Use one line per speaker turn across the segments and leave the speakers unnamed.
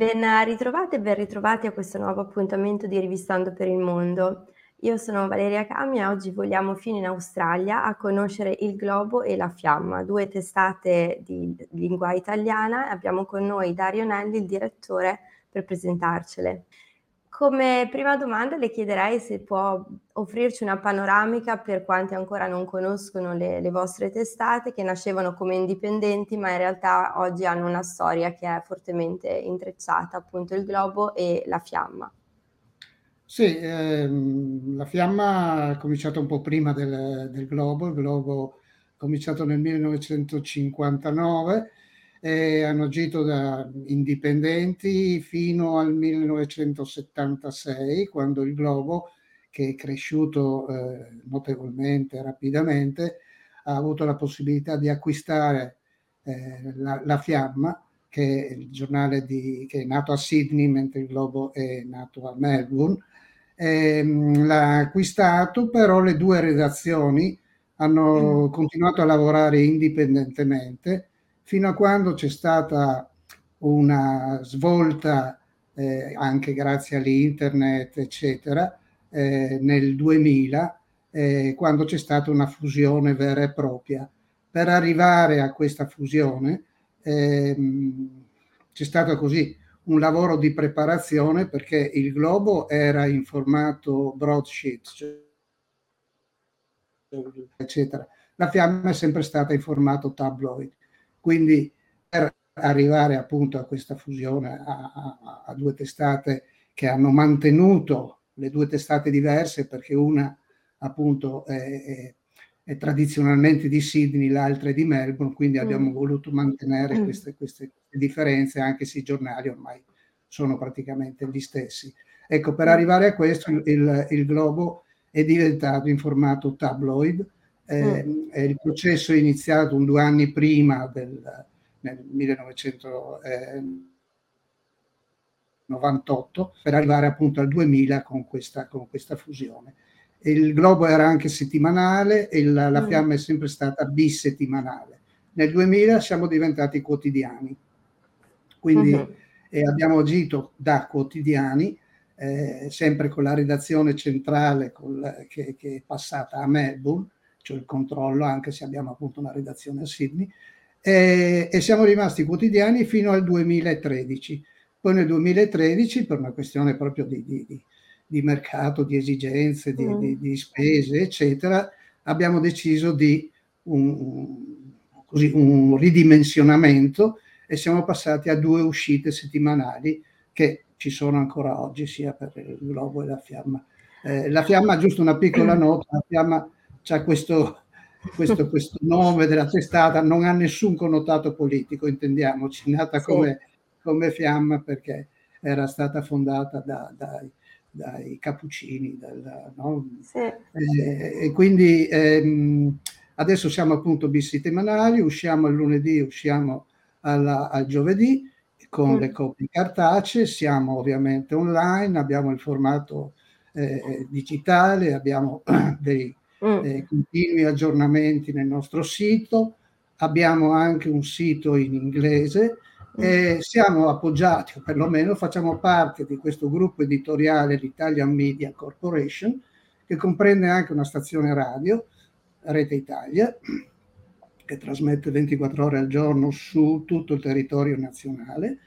Ben ritrovate e ben ritrovati a questo nuovo appuntamento di Rivistando per il Mondo. Io sono Valeria Cami e oggi vogliamo fino in Australia a conoscere il Globo e la Fiamma, due testate di lingua italiana. Abbiamo con noi Dario Nelli, il direttore, per presentarcele. Come prima domanda le chiederei se può offrirci una panoramica per quanti ancora non conoscono le, le, vostre testate che nascevano come indipendenti ma in realtà oggi hanno una storia che è fortemente intrecciata, appunto il globo e la fiamma.
Sì, ehm, la fiamma ha cominciato un po' prima del, del globo, il globo è cominciato nel 1959 e hanno agito da indipendenti fino al 1976, quando il Globo, che è cresciuto eh, notevolmente, rapidamente, ha avuto la possibilità di acquistare eh, la, la, Fiamma, che è il giornale di, che è nato a Sydney, mentre il Globo è nato a Melbourne. E, mh, l'ha acquistato, però le due redazioni hanno mm. continuato a lavorare indipendentemente fino a quando c'è stata una svolta eh, anche grazie all'internet, eccetera, eh, nel 2000, eh, quando c'è stata una fusione vera e propria. Per arrivare a questa fusione ehm, c'è stato così un lavoro di preparazione perché il globo era in formato broadsheet, eccetera. La fiamma è sempre stata in formato tabloid. Quindi per arrivare appunto a questa fusione a, a, a due testate che hanno mantenuto le due testate diverse perché una appunto è, è, è tradizionalmente di Sydney, l'altra è di Melbourne, quindi mm. abbiamo voluto mantenere mm. queste, queste, differenze anche se i giornali ormai sono praticamente gli stessi. Ecco, per mm. arrivare a questo il, il globo è diventato in formato tabloid, eh, mm. il processo è iniziato un due anni prima del nel 1998 per arrivare appunto al 2000 con questa, con questa fusione. Il globo era anche settimanale e la, la mm. fiamma è sempre stata bisettimanale. Nel 2000 siamo diventati quotidiani, quindi uh-huh. eh, abbiamo agito da quotidiani, eh, sempre con la redazione centrale col, che, che, è passata a Melbourne, cioè il controllo, anche se abbiamo appunto una redazione a Sydney, e, e siamo rimasti quotidiani fino al 2013. Poi nel 2013, per una questione proprio di, di, di mercato, di esigenze, di, mm. di, spese, eccetera, abbiamo deciso di un, così, un ridimensionamento e siamo passati a due uscite settimanali che ci sono ancora oggi, sia per il globo e la fiamma. Eh, la fiamma, giusto una piccola nota, la fiamma ha questo, questo, questo, nome della testata, non ha nessun connotato politico, intendiamoci, nata come, come, fiamma perché era stata fondata da, dai, dai cappuccini. Dal, no? sì. eh, e quindi ehm, adesso siamo appunto bisettimanali, usciamo il lunedì, usciamo alla, al giovedì con mm. le copie cartacee, siamo ovviamente online, abbiamo il formato eh, digitale, abbiamo dei mm. eh, continui aggiornamenti nel nostro sito, abbiamo anche un sito in inglese mm. e siamo appoggiati, o perlomeno facciamo parte di questo gruppo editoriale, l'Italian Media Corporation, che comprende anche una stazione radio, Rete Italia, che trasmette 24 ore al giorno su tutto il territorio nazionale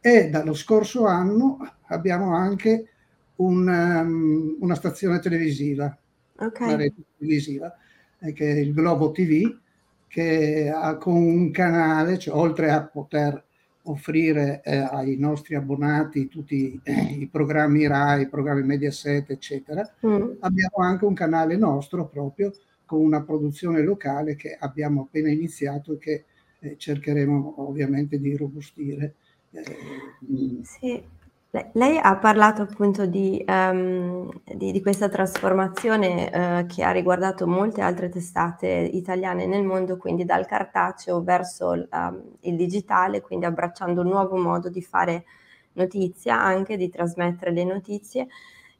e dallo scorso anno abbiamo anche un, um, una stazione televisiva okay. la rete televisiva, eh, che è il Globo TV, che ha con un canale, cioè, oltre a poter offrire eh, ai nostri abbonati tutti eh, i programmi RAI, i programmi Mediaset, eccetera, mm. abbiamo anche un canale nostro proprio con una produzione locale che abbiamo appena iniziato e che eh, cercheremo ovviamente di robustire.
Eh, Lei ha parlato appunto di, um, di, di questa trasformazione uh, che ha riguardato molte altre testate italiane nel mondo, quindi dal cartaceo verso um, il digitale, quindi abbracciando un nuovo modo di fare notizia, anche di trasmettere le notizie.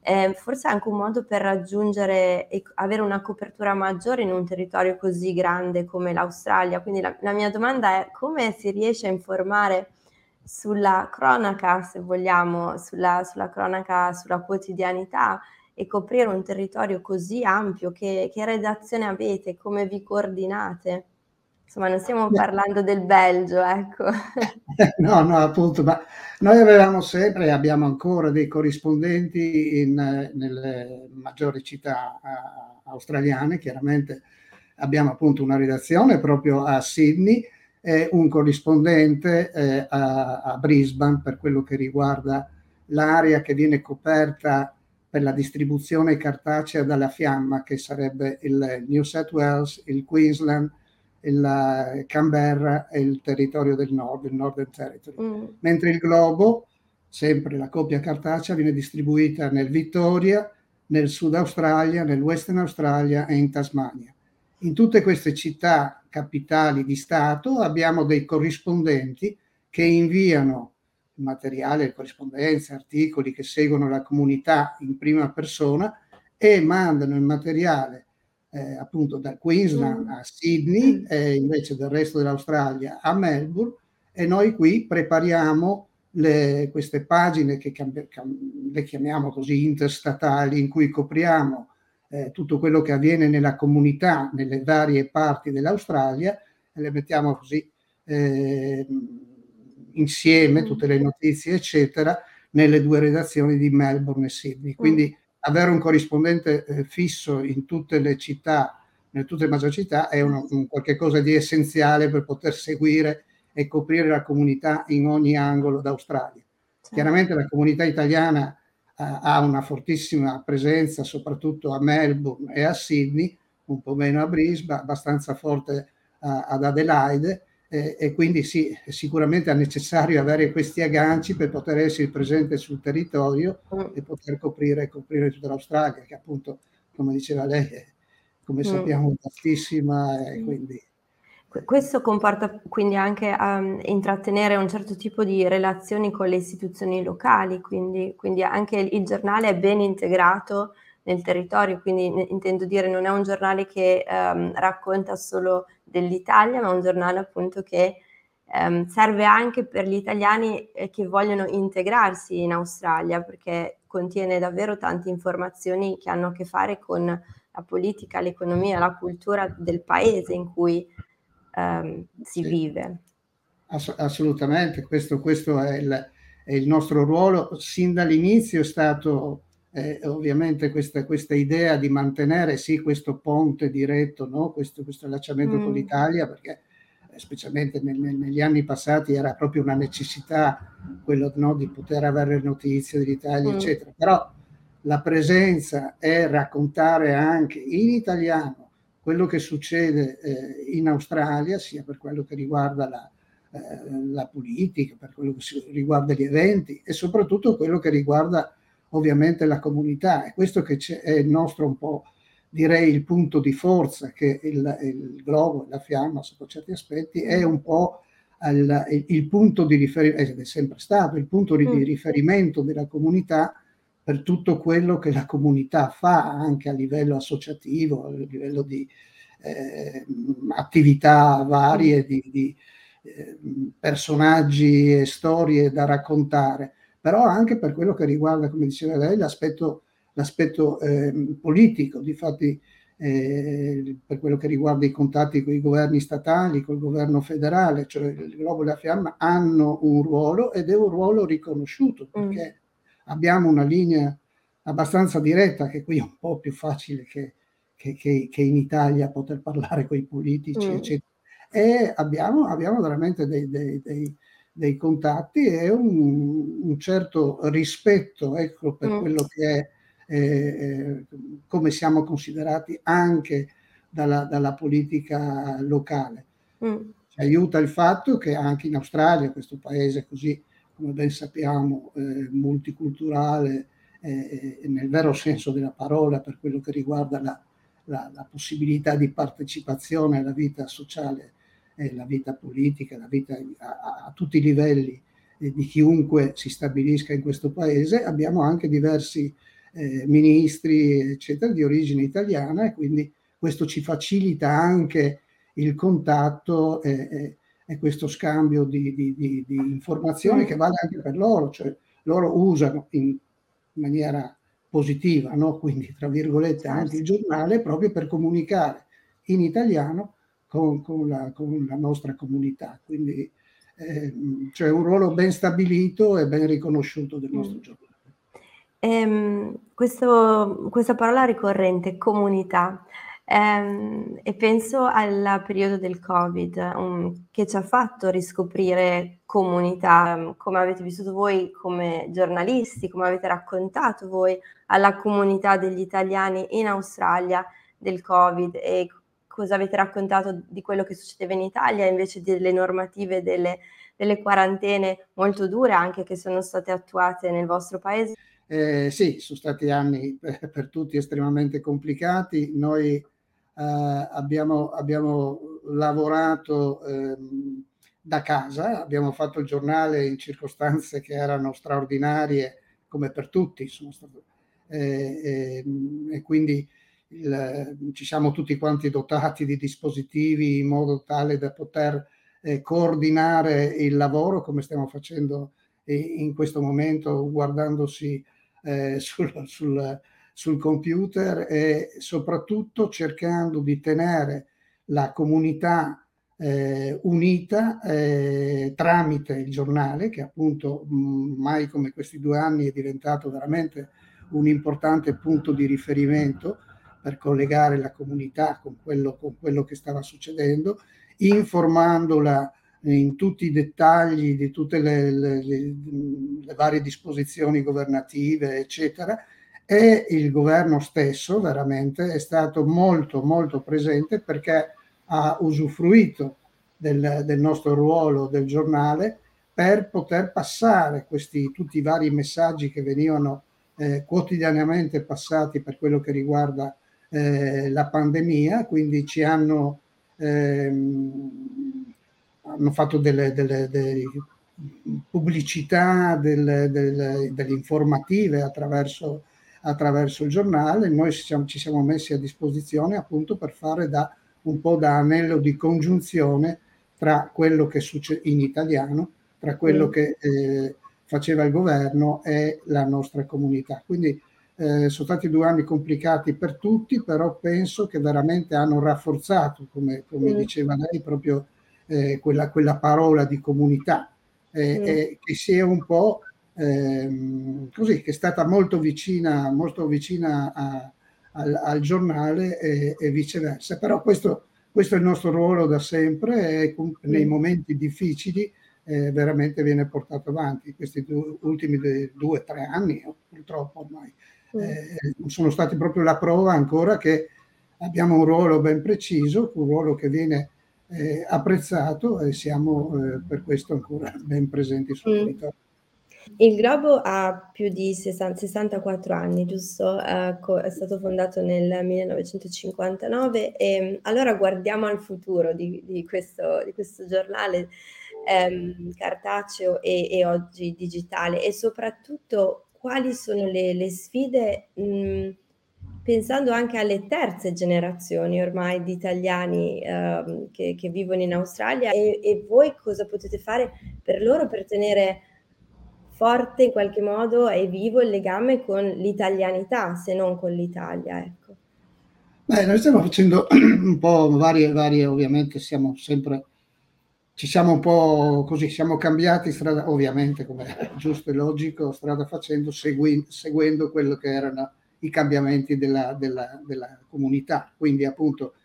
Eh, forse anche un modo per raggiungere e avere una copertura maggiore in un territorio così grande come l'Australia. Quindi la, la mia domanda è come si riesce a informare sulla cronaca, se vogliamo, sulla, sulla cronaca, sulla quotidianità e coprire un territorio così ampio, che, che redazione avete, come vi coordinate? Insomma, non stiamo parlando del Belgio, ecco.
no, no, appunto, ma noi avevamo sempre e abbiamo ancora dei corrispondenti in, nelle maggiori città uh, australiane, chiaramente abbiamo appunto una redazione proprio a Sydney e un corrispondente eh, a, a Brisbane per quello che riguarda l'area che viene coperta per la distribuzione cartacea dalla fiamma, che sarebbe il New South Wales, il Queensland, il Canberra e il territorio del nord, il Northern Territory. Mm. Mentre il globo, sempre la coppia cartacea, viene distribuita nel Victoria, nel Sud Australia, nel Western Australia e in Tasmania. In tutte queste città capitali di Stato abbiamo dei corrispondenti che inviano materiale, corrispondenze, articoli che seguono la comunità in prima persona e mandano il materiale eh, appunto da Queensland mm. a Sydney mm. e invece del resto dell'Australia a Melbourne e noi qui prepariamo le, queste pagine che le chiamiamo così interstatali in cui copriamo eh, tutto quello che avviene nella comunità nelle varie parti dell'Australia e le mettiamo così eh, insieme tutte le notizie, eccetera, nelle due redazioni di Melbourne e Sydney. Quindi mm. avere un corrispondente eh, fisso in tutte le città, in tutte le maggiori città, è un, un qualcosa di essenziale per poter seguire e coprire la comunità in ogni angolo d'Australia. Certo. Chiaramente la comunità italiana ha una fortissima presenza, soprattutto a Melbourne e a Sydney, un po' meno a Brisbane, abbastanza forte uh, ad Adelaide, eh, e quindi sì, sicuramente è necessario avere questi agganci per poter essere presente sul territorio mm. e poter coprire, coprire tutta l'Australia, che appunto, come diceva lei, è, come mm. sappiamo, vastissima e mm. quindi...
Questo comporta quindi anche um, intrattenere un certo tipo di relazioni con le istituzioni locali, quindi, quindi anche il, giornale è ben integrato nel territorio, quindi intendo dire non è un giornale che um, racconta solo dell'Italia, ma un giornale appunto che um, serve anche per gli italiani eh, che vogliono integrarsi in Australia, perché contiene davvero tante informazioni che hanno a che fare con la politica, l'economia, la cultura del paese in cui um, si sì. vive.
Ass- assolutamente, questo, questo è, il, è, il, nostro ruolo. Sin dall'inizio è stato eh, ovviamente questa, questa, idea di mantenere sì questo ponte diretto, no? questo, questo allacciamento mm. con l'Italia, perché eh, specialmente nel, negli anni passati era proprio una necessità quello no, di poter avere notizie dell'Italia, mm. eccetera. Però la presenza e raccontare anche in italiano quello che succede eh, in Australia, sia per quello che riguarda la, eh, la politica, per quello che riguarda gli eventi e soprattutto quello che riguarda ovviamente la comunità. È questo che è il nostro un po', direi, il punto di forza, che il, il globo, la fiamma, sotto certi aspetti, è un po' il, il punto di riferimento, è sempre stato il punto di, di mm. riferimento della comunità per tutto quello che la comunità fa anche a livello associativo, a livello di eh, attività varie, di, di eh, personaggi e storie da raccontare però anche per quello che riguarda, come diceva lei, l'aspetto, l'aspetto eh, politico. Difatti, eh, per quello che riguarda i contatti con i governi statali, col governo federale, cioè il Globo e la Fiamma hanno un ruolo ed è un ruolo riconosciuto mm. perché. Abbiamo una linea abbastanza diretta che qui è un po' più facile che, che, che, che in Italia poter parlare con i politici, mm. eccetera. E abbiamo, abbiamo veramente dei, dei, dei dei contatti e un, un certo rispetto ecco, per mm. quello che è eh, come siamo considerati anche dalla, dalla politica locale. Mm. Ci aiuta il fatto che anche in Australia, questo paese così, come ben sappiamo, eh, multiculturale eh, nel vero senso della parola per quello che riguarda la, la, la possibilità di partecipazione alla vita sociale eh, la vita politica, la vita a, a tutti i livelli eh, di chiunque si stabilisca in questo paese. Abbiamo anche diversi eh, ministri, eccetera, di origine italiana e quindi questo ci facilita anche il contatto e questo scambio di, di, di, di informazioni che vale anche per loro, cioè loro usano in maniera positiva, no? quindi tra virgolette anche il giornale, proprio per comunicare in italiano con, con, la, con la, nostra comunità. Quindi eh, c'è un ruolo ben stabilito e ben riconosciuto del nostro mm. giornale.
Ehm, questo, questa parola ricorrente, comunità, ehm, e penso al periodo del Covid, um, che ci ha fatto riscoprire comunità, um, come avete vissuto voi come giornalisti, come avete raccontato voi alla comunità degli italiani in Australia del Covid e cosa avete raccontato di quello che succedeva in Italia invece delle normative, delle, delle quarantene molto dure anche che sono state attuate nel vostro paese?
Eh, sì, sono stati anni per, per tutti estremamente complicati. Noi abbiamo, abbiamo, lavorato eh, da casa, abbiamo fatto il giornale in circostanze che erano straordinarie, come per tutti, sono stato, eh, e quindi il, ci siamo tutti quanti dotati di dispositivi in modo tale da poter eh, coordinare il lavoro come stiamo facendo in questo momento guardandosi eh, sul, sul, sul, computer e soprattutto cercando di tenere la comunità eh, unita eh, tramite il giornale che appunto mai come questi due anni è diventato veramente un importante punto di riferimento per collegare la comunità con quello, con quello che stava succedendo, informandola in tutti i dettagli di tutte le, le, le varie disposizioni governative, eccetera, e il governo stesso veramente è stato molto, molto presente perché ha usufruito del, del nostro ruolo del giornale per poter passare questi, tutti i vari messaggi che venivano eh, quotidianamente passati per quello che riguarda eh, la pandemia, quindi ci hanno ehm, hanno fatto delle, delle, delle pubblicità, delle, delle, informative attraverso, attraverso, il giornale, noi ci siamo, ci siamo, messi a disposizione appunto per fare da, un po' da anello di congiunzione tra quello che succede in italiano, tra quello mm. che eh, faceva il governo e la nostra comunità. Quindi eh, sono stati due anni complicati per tutti, però penso che veramente hanno rafforzato, come, come mm. diceva lei, proprio eh, quella, quella, parola di comunità, eh, mm. che sia un po' ehm, così, che è stata molto vicina, molto vicina a, al, al, giornale e, e, viceversa. Però questo, questo, è il nostro ruolo da sempre e nei mm. momenti difficili eh, veramente viene portato avanti. Questi due, ultimi due o tre anni, purtroppo ormai, mm. eh, sono stati proprio la prova ancora che abbiamo un ruolo ben preciso, un ruolo che viene eh, apprezzato e siamo eh, per questo ancora ben presenti sul mm. territorio.
Il Globo ha più di 60, 64 anni, giusto? è stato fondato nel 1959 e allora guardiamo al futuro di, di, questo, di questo, giornale ehm, cartaceo e, e, oggi digitale e soprattutto quali sono le, le sfide mh, pensando anche alle terze generazioni ormai di italiani eh, che, che, vivono in Australia e, e, voi cosa potete fare per loro per tenere forte in qualche modo e vivo il legame con l'italianità, se non con l'Italia. Ecco.
Beh, noi stiamo facendo un po' varie, varie, ovviamente siamo sempre, ci siamo un po' così, siamo cambiati strada, ovviamente come giusto e logico, strada facendo, segui, seguendo quello che erano i cambiamenti della, della, della comunità. Quindi appunto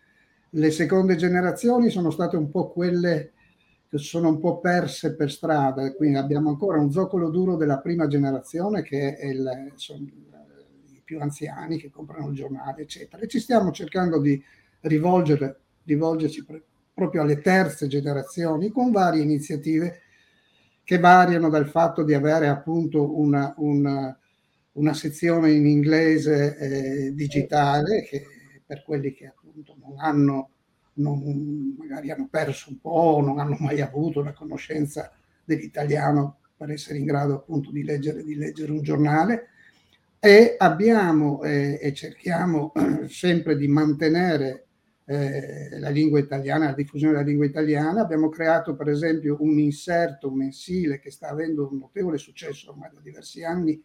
le seconde generazioni sono state un po' quelle che sono un po' perse per strada, quindi abbiamo ancora un zoccolo duro della prima generazione che è il, sono i più anziani che comprano il giornale, eccetera. E ci stiamo cercando di rivolgerci proprio alle terze generazioni con varie iniziative che variano dal fatto di avere appunto una, una una sezione in inglese eh, digitale che per quelli che appunto non hanno, non, magari hanno perso un po', non hanno mai avuto la conoscenza dell'italiano per essere in grado appunto di leggere, di leggere un giornale e abbiamo eh, e cerchiamo sempre di mantenere eh, la lingua italiana, la diffusione della lingua italiana. Abbiamo creato per esempio un inserto mensile che sta avendo un notevole successo ormai da diversi anni,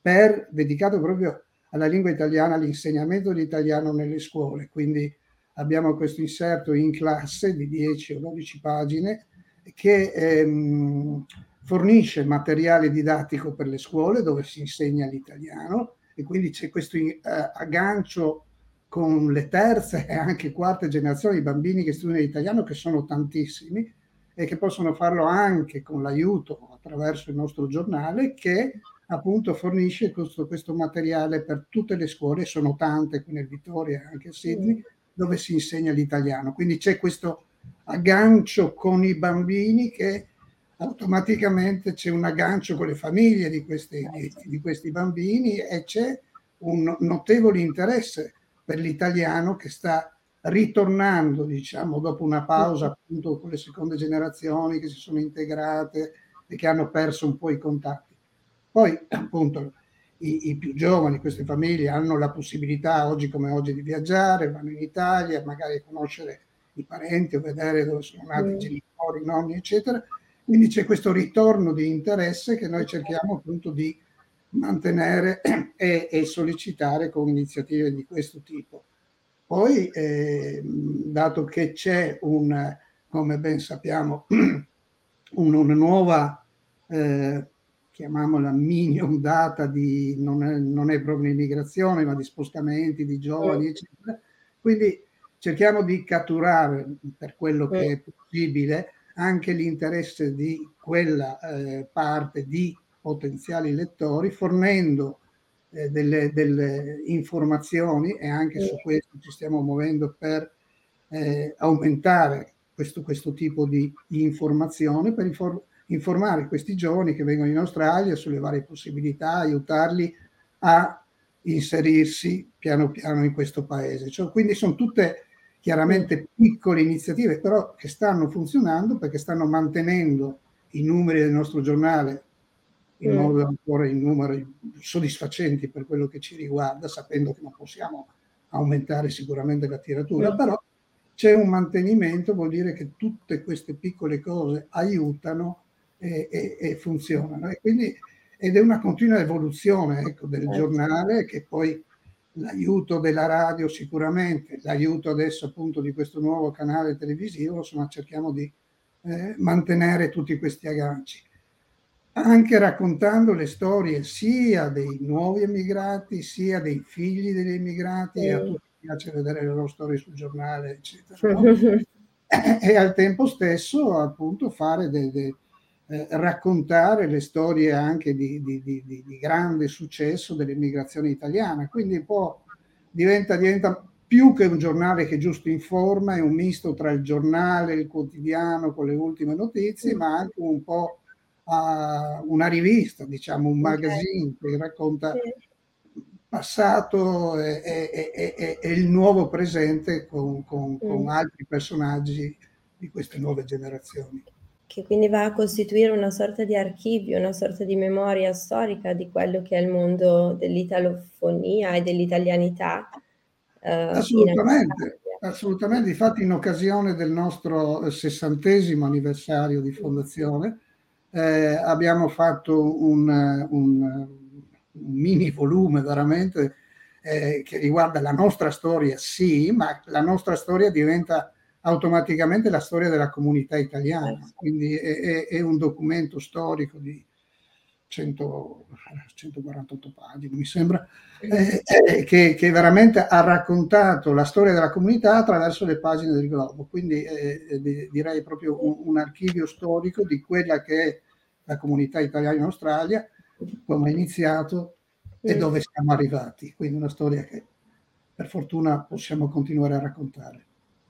per, dedicato proprio alla lingua italiana, all'insegnamento dell'italiano nelle scuole. Quindi abbiamo questo inserto in classe di 10 o 12 pagine che ehm, fornisce materiale didattico per le scuole dove si insegna l'italiano e quindi c'è questo eh, aggancio con le terze e anche quarte generazioni di bambini che studiano l'italiano, che sono tantissimi e che possono farlo anche con l'aiuto attraverso il nostro giornale che appunto fornisce questo, questo materiale per tutte le scuole, sono tante qui nel Vittoria e anche a Sydney, dove si insegna l'italiano. Quindi c'è questo aggancio con i bambini che automaticamente c'è un aggancio con le famiglie di questi, di, di questi bambini e c'è un notevole interesse per l'italiano che sta ritornando, diciamo, dopo una pausa appunto con le seconde generazioni che si sono integrate e che hanno perso un po' i contatti. Poi appunto i, i, più giovani, queste famiglie hanno la possibilità oggi come oggi di viaggiare, vanno in Italia, magari conoscere i parenti o vedere dove sono nati i genitori, i nonni, eccetera. Quindi c'è questo ritorno di interesse che noi cerchiamo appunto di mantenere e, e sollecitare con iniziative di questo tipo. Poi, eh, dato che c'è un, come ben sappiamo, un, una nuova, eh, chiamiamola mini ondata di, non è, non è proprio immigrazione, ma di spostamenti di giovani, eccetera. Quindi cerchiamo di catturare per quello che è possibile anche l'interesse di quella eh, parte di potenziali lettori, fornendo eh, delle, delle, informazioni e anche su questo ci stiamo muovendo per eh, aumentare questo, questo, tipo di, informazione, per infor- informare questi giovani che vengono in Australia sulle varie possibilità, aiutarli a inserirsi piano piano in questo paese. Cioè, quindi sono tutte chiaramente piccole iniziative, però che stanno funzionando perché stanno mantenendo i numeri del nostro giornale in mm. modo ancora in numeri soddisfacenti per quello che ci riguarda, sapendo che non possiamo aumentare sicuramente la tiratura, mm. però c'è un mantenimento, vuol dire che tutte queste piccole cose aiutano e, e, e funzionano. E quindi, ed è una continua evoluzione ecco, del certo. giornale che poi l'aiuto della radio sicuramente, l'aiuto adesso appunto di questo nuovo canale televisivo, insomma cerchiamo di eh, mantenere tutti questi agganci anche raccontando le storie sia dei nuovi emigrati, sia dei figli degli emigrati, mm. a tutti piace vedere le loro storie sul giornale, eccetera. No? e al tempo stesso, appunto, fare de, de, eh, raccontare le storie anche di, di, di, di, grande successo dell'immigrazione italiana. Quindi un po' diventa, diventa più che un giornale che giusto informa, è un misto tra il giornale, il quotidiano con le ultime notizie, ma anche un po' a una rivista, diciamo un magazine che racconta sì. passato e, e, e, e, il nuovo presente con, con, con altri personaggi di queste nuove generazioni.
Che quindi va a costituire una sorta di archivio, una sorta di memoria storica di quello che è il mondo dell'italofonia e dell'italianità.
Eh, assolutamente, assolutamente. Infatti, in occasione del nostro sessantesimo anniversario di fondazione, eh, abbiamo fatto un, un, un, mini volume veramente eh, che riguarda la nostra storia, sì, ma la nostra storia diventa automaticamente la storia della comunità italiana, quindi è, è, è un documento storico di 100, 148 pagine, mi sembra, eh, eh, che, che, veramente ha raccontato la storia della comunità attraverso le pagine del globo. Quindi eh, eh direi proprio un, un, archivio storico di quella che è la comunità italiana in Australia, come è iniziato e dove siamo arrivati. Quindi una storia che per fortuna possiamo continuare a raccontare.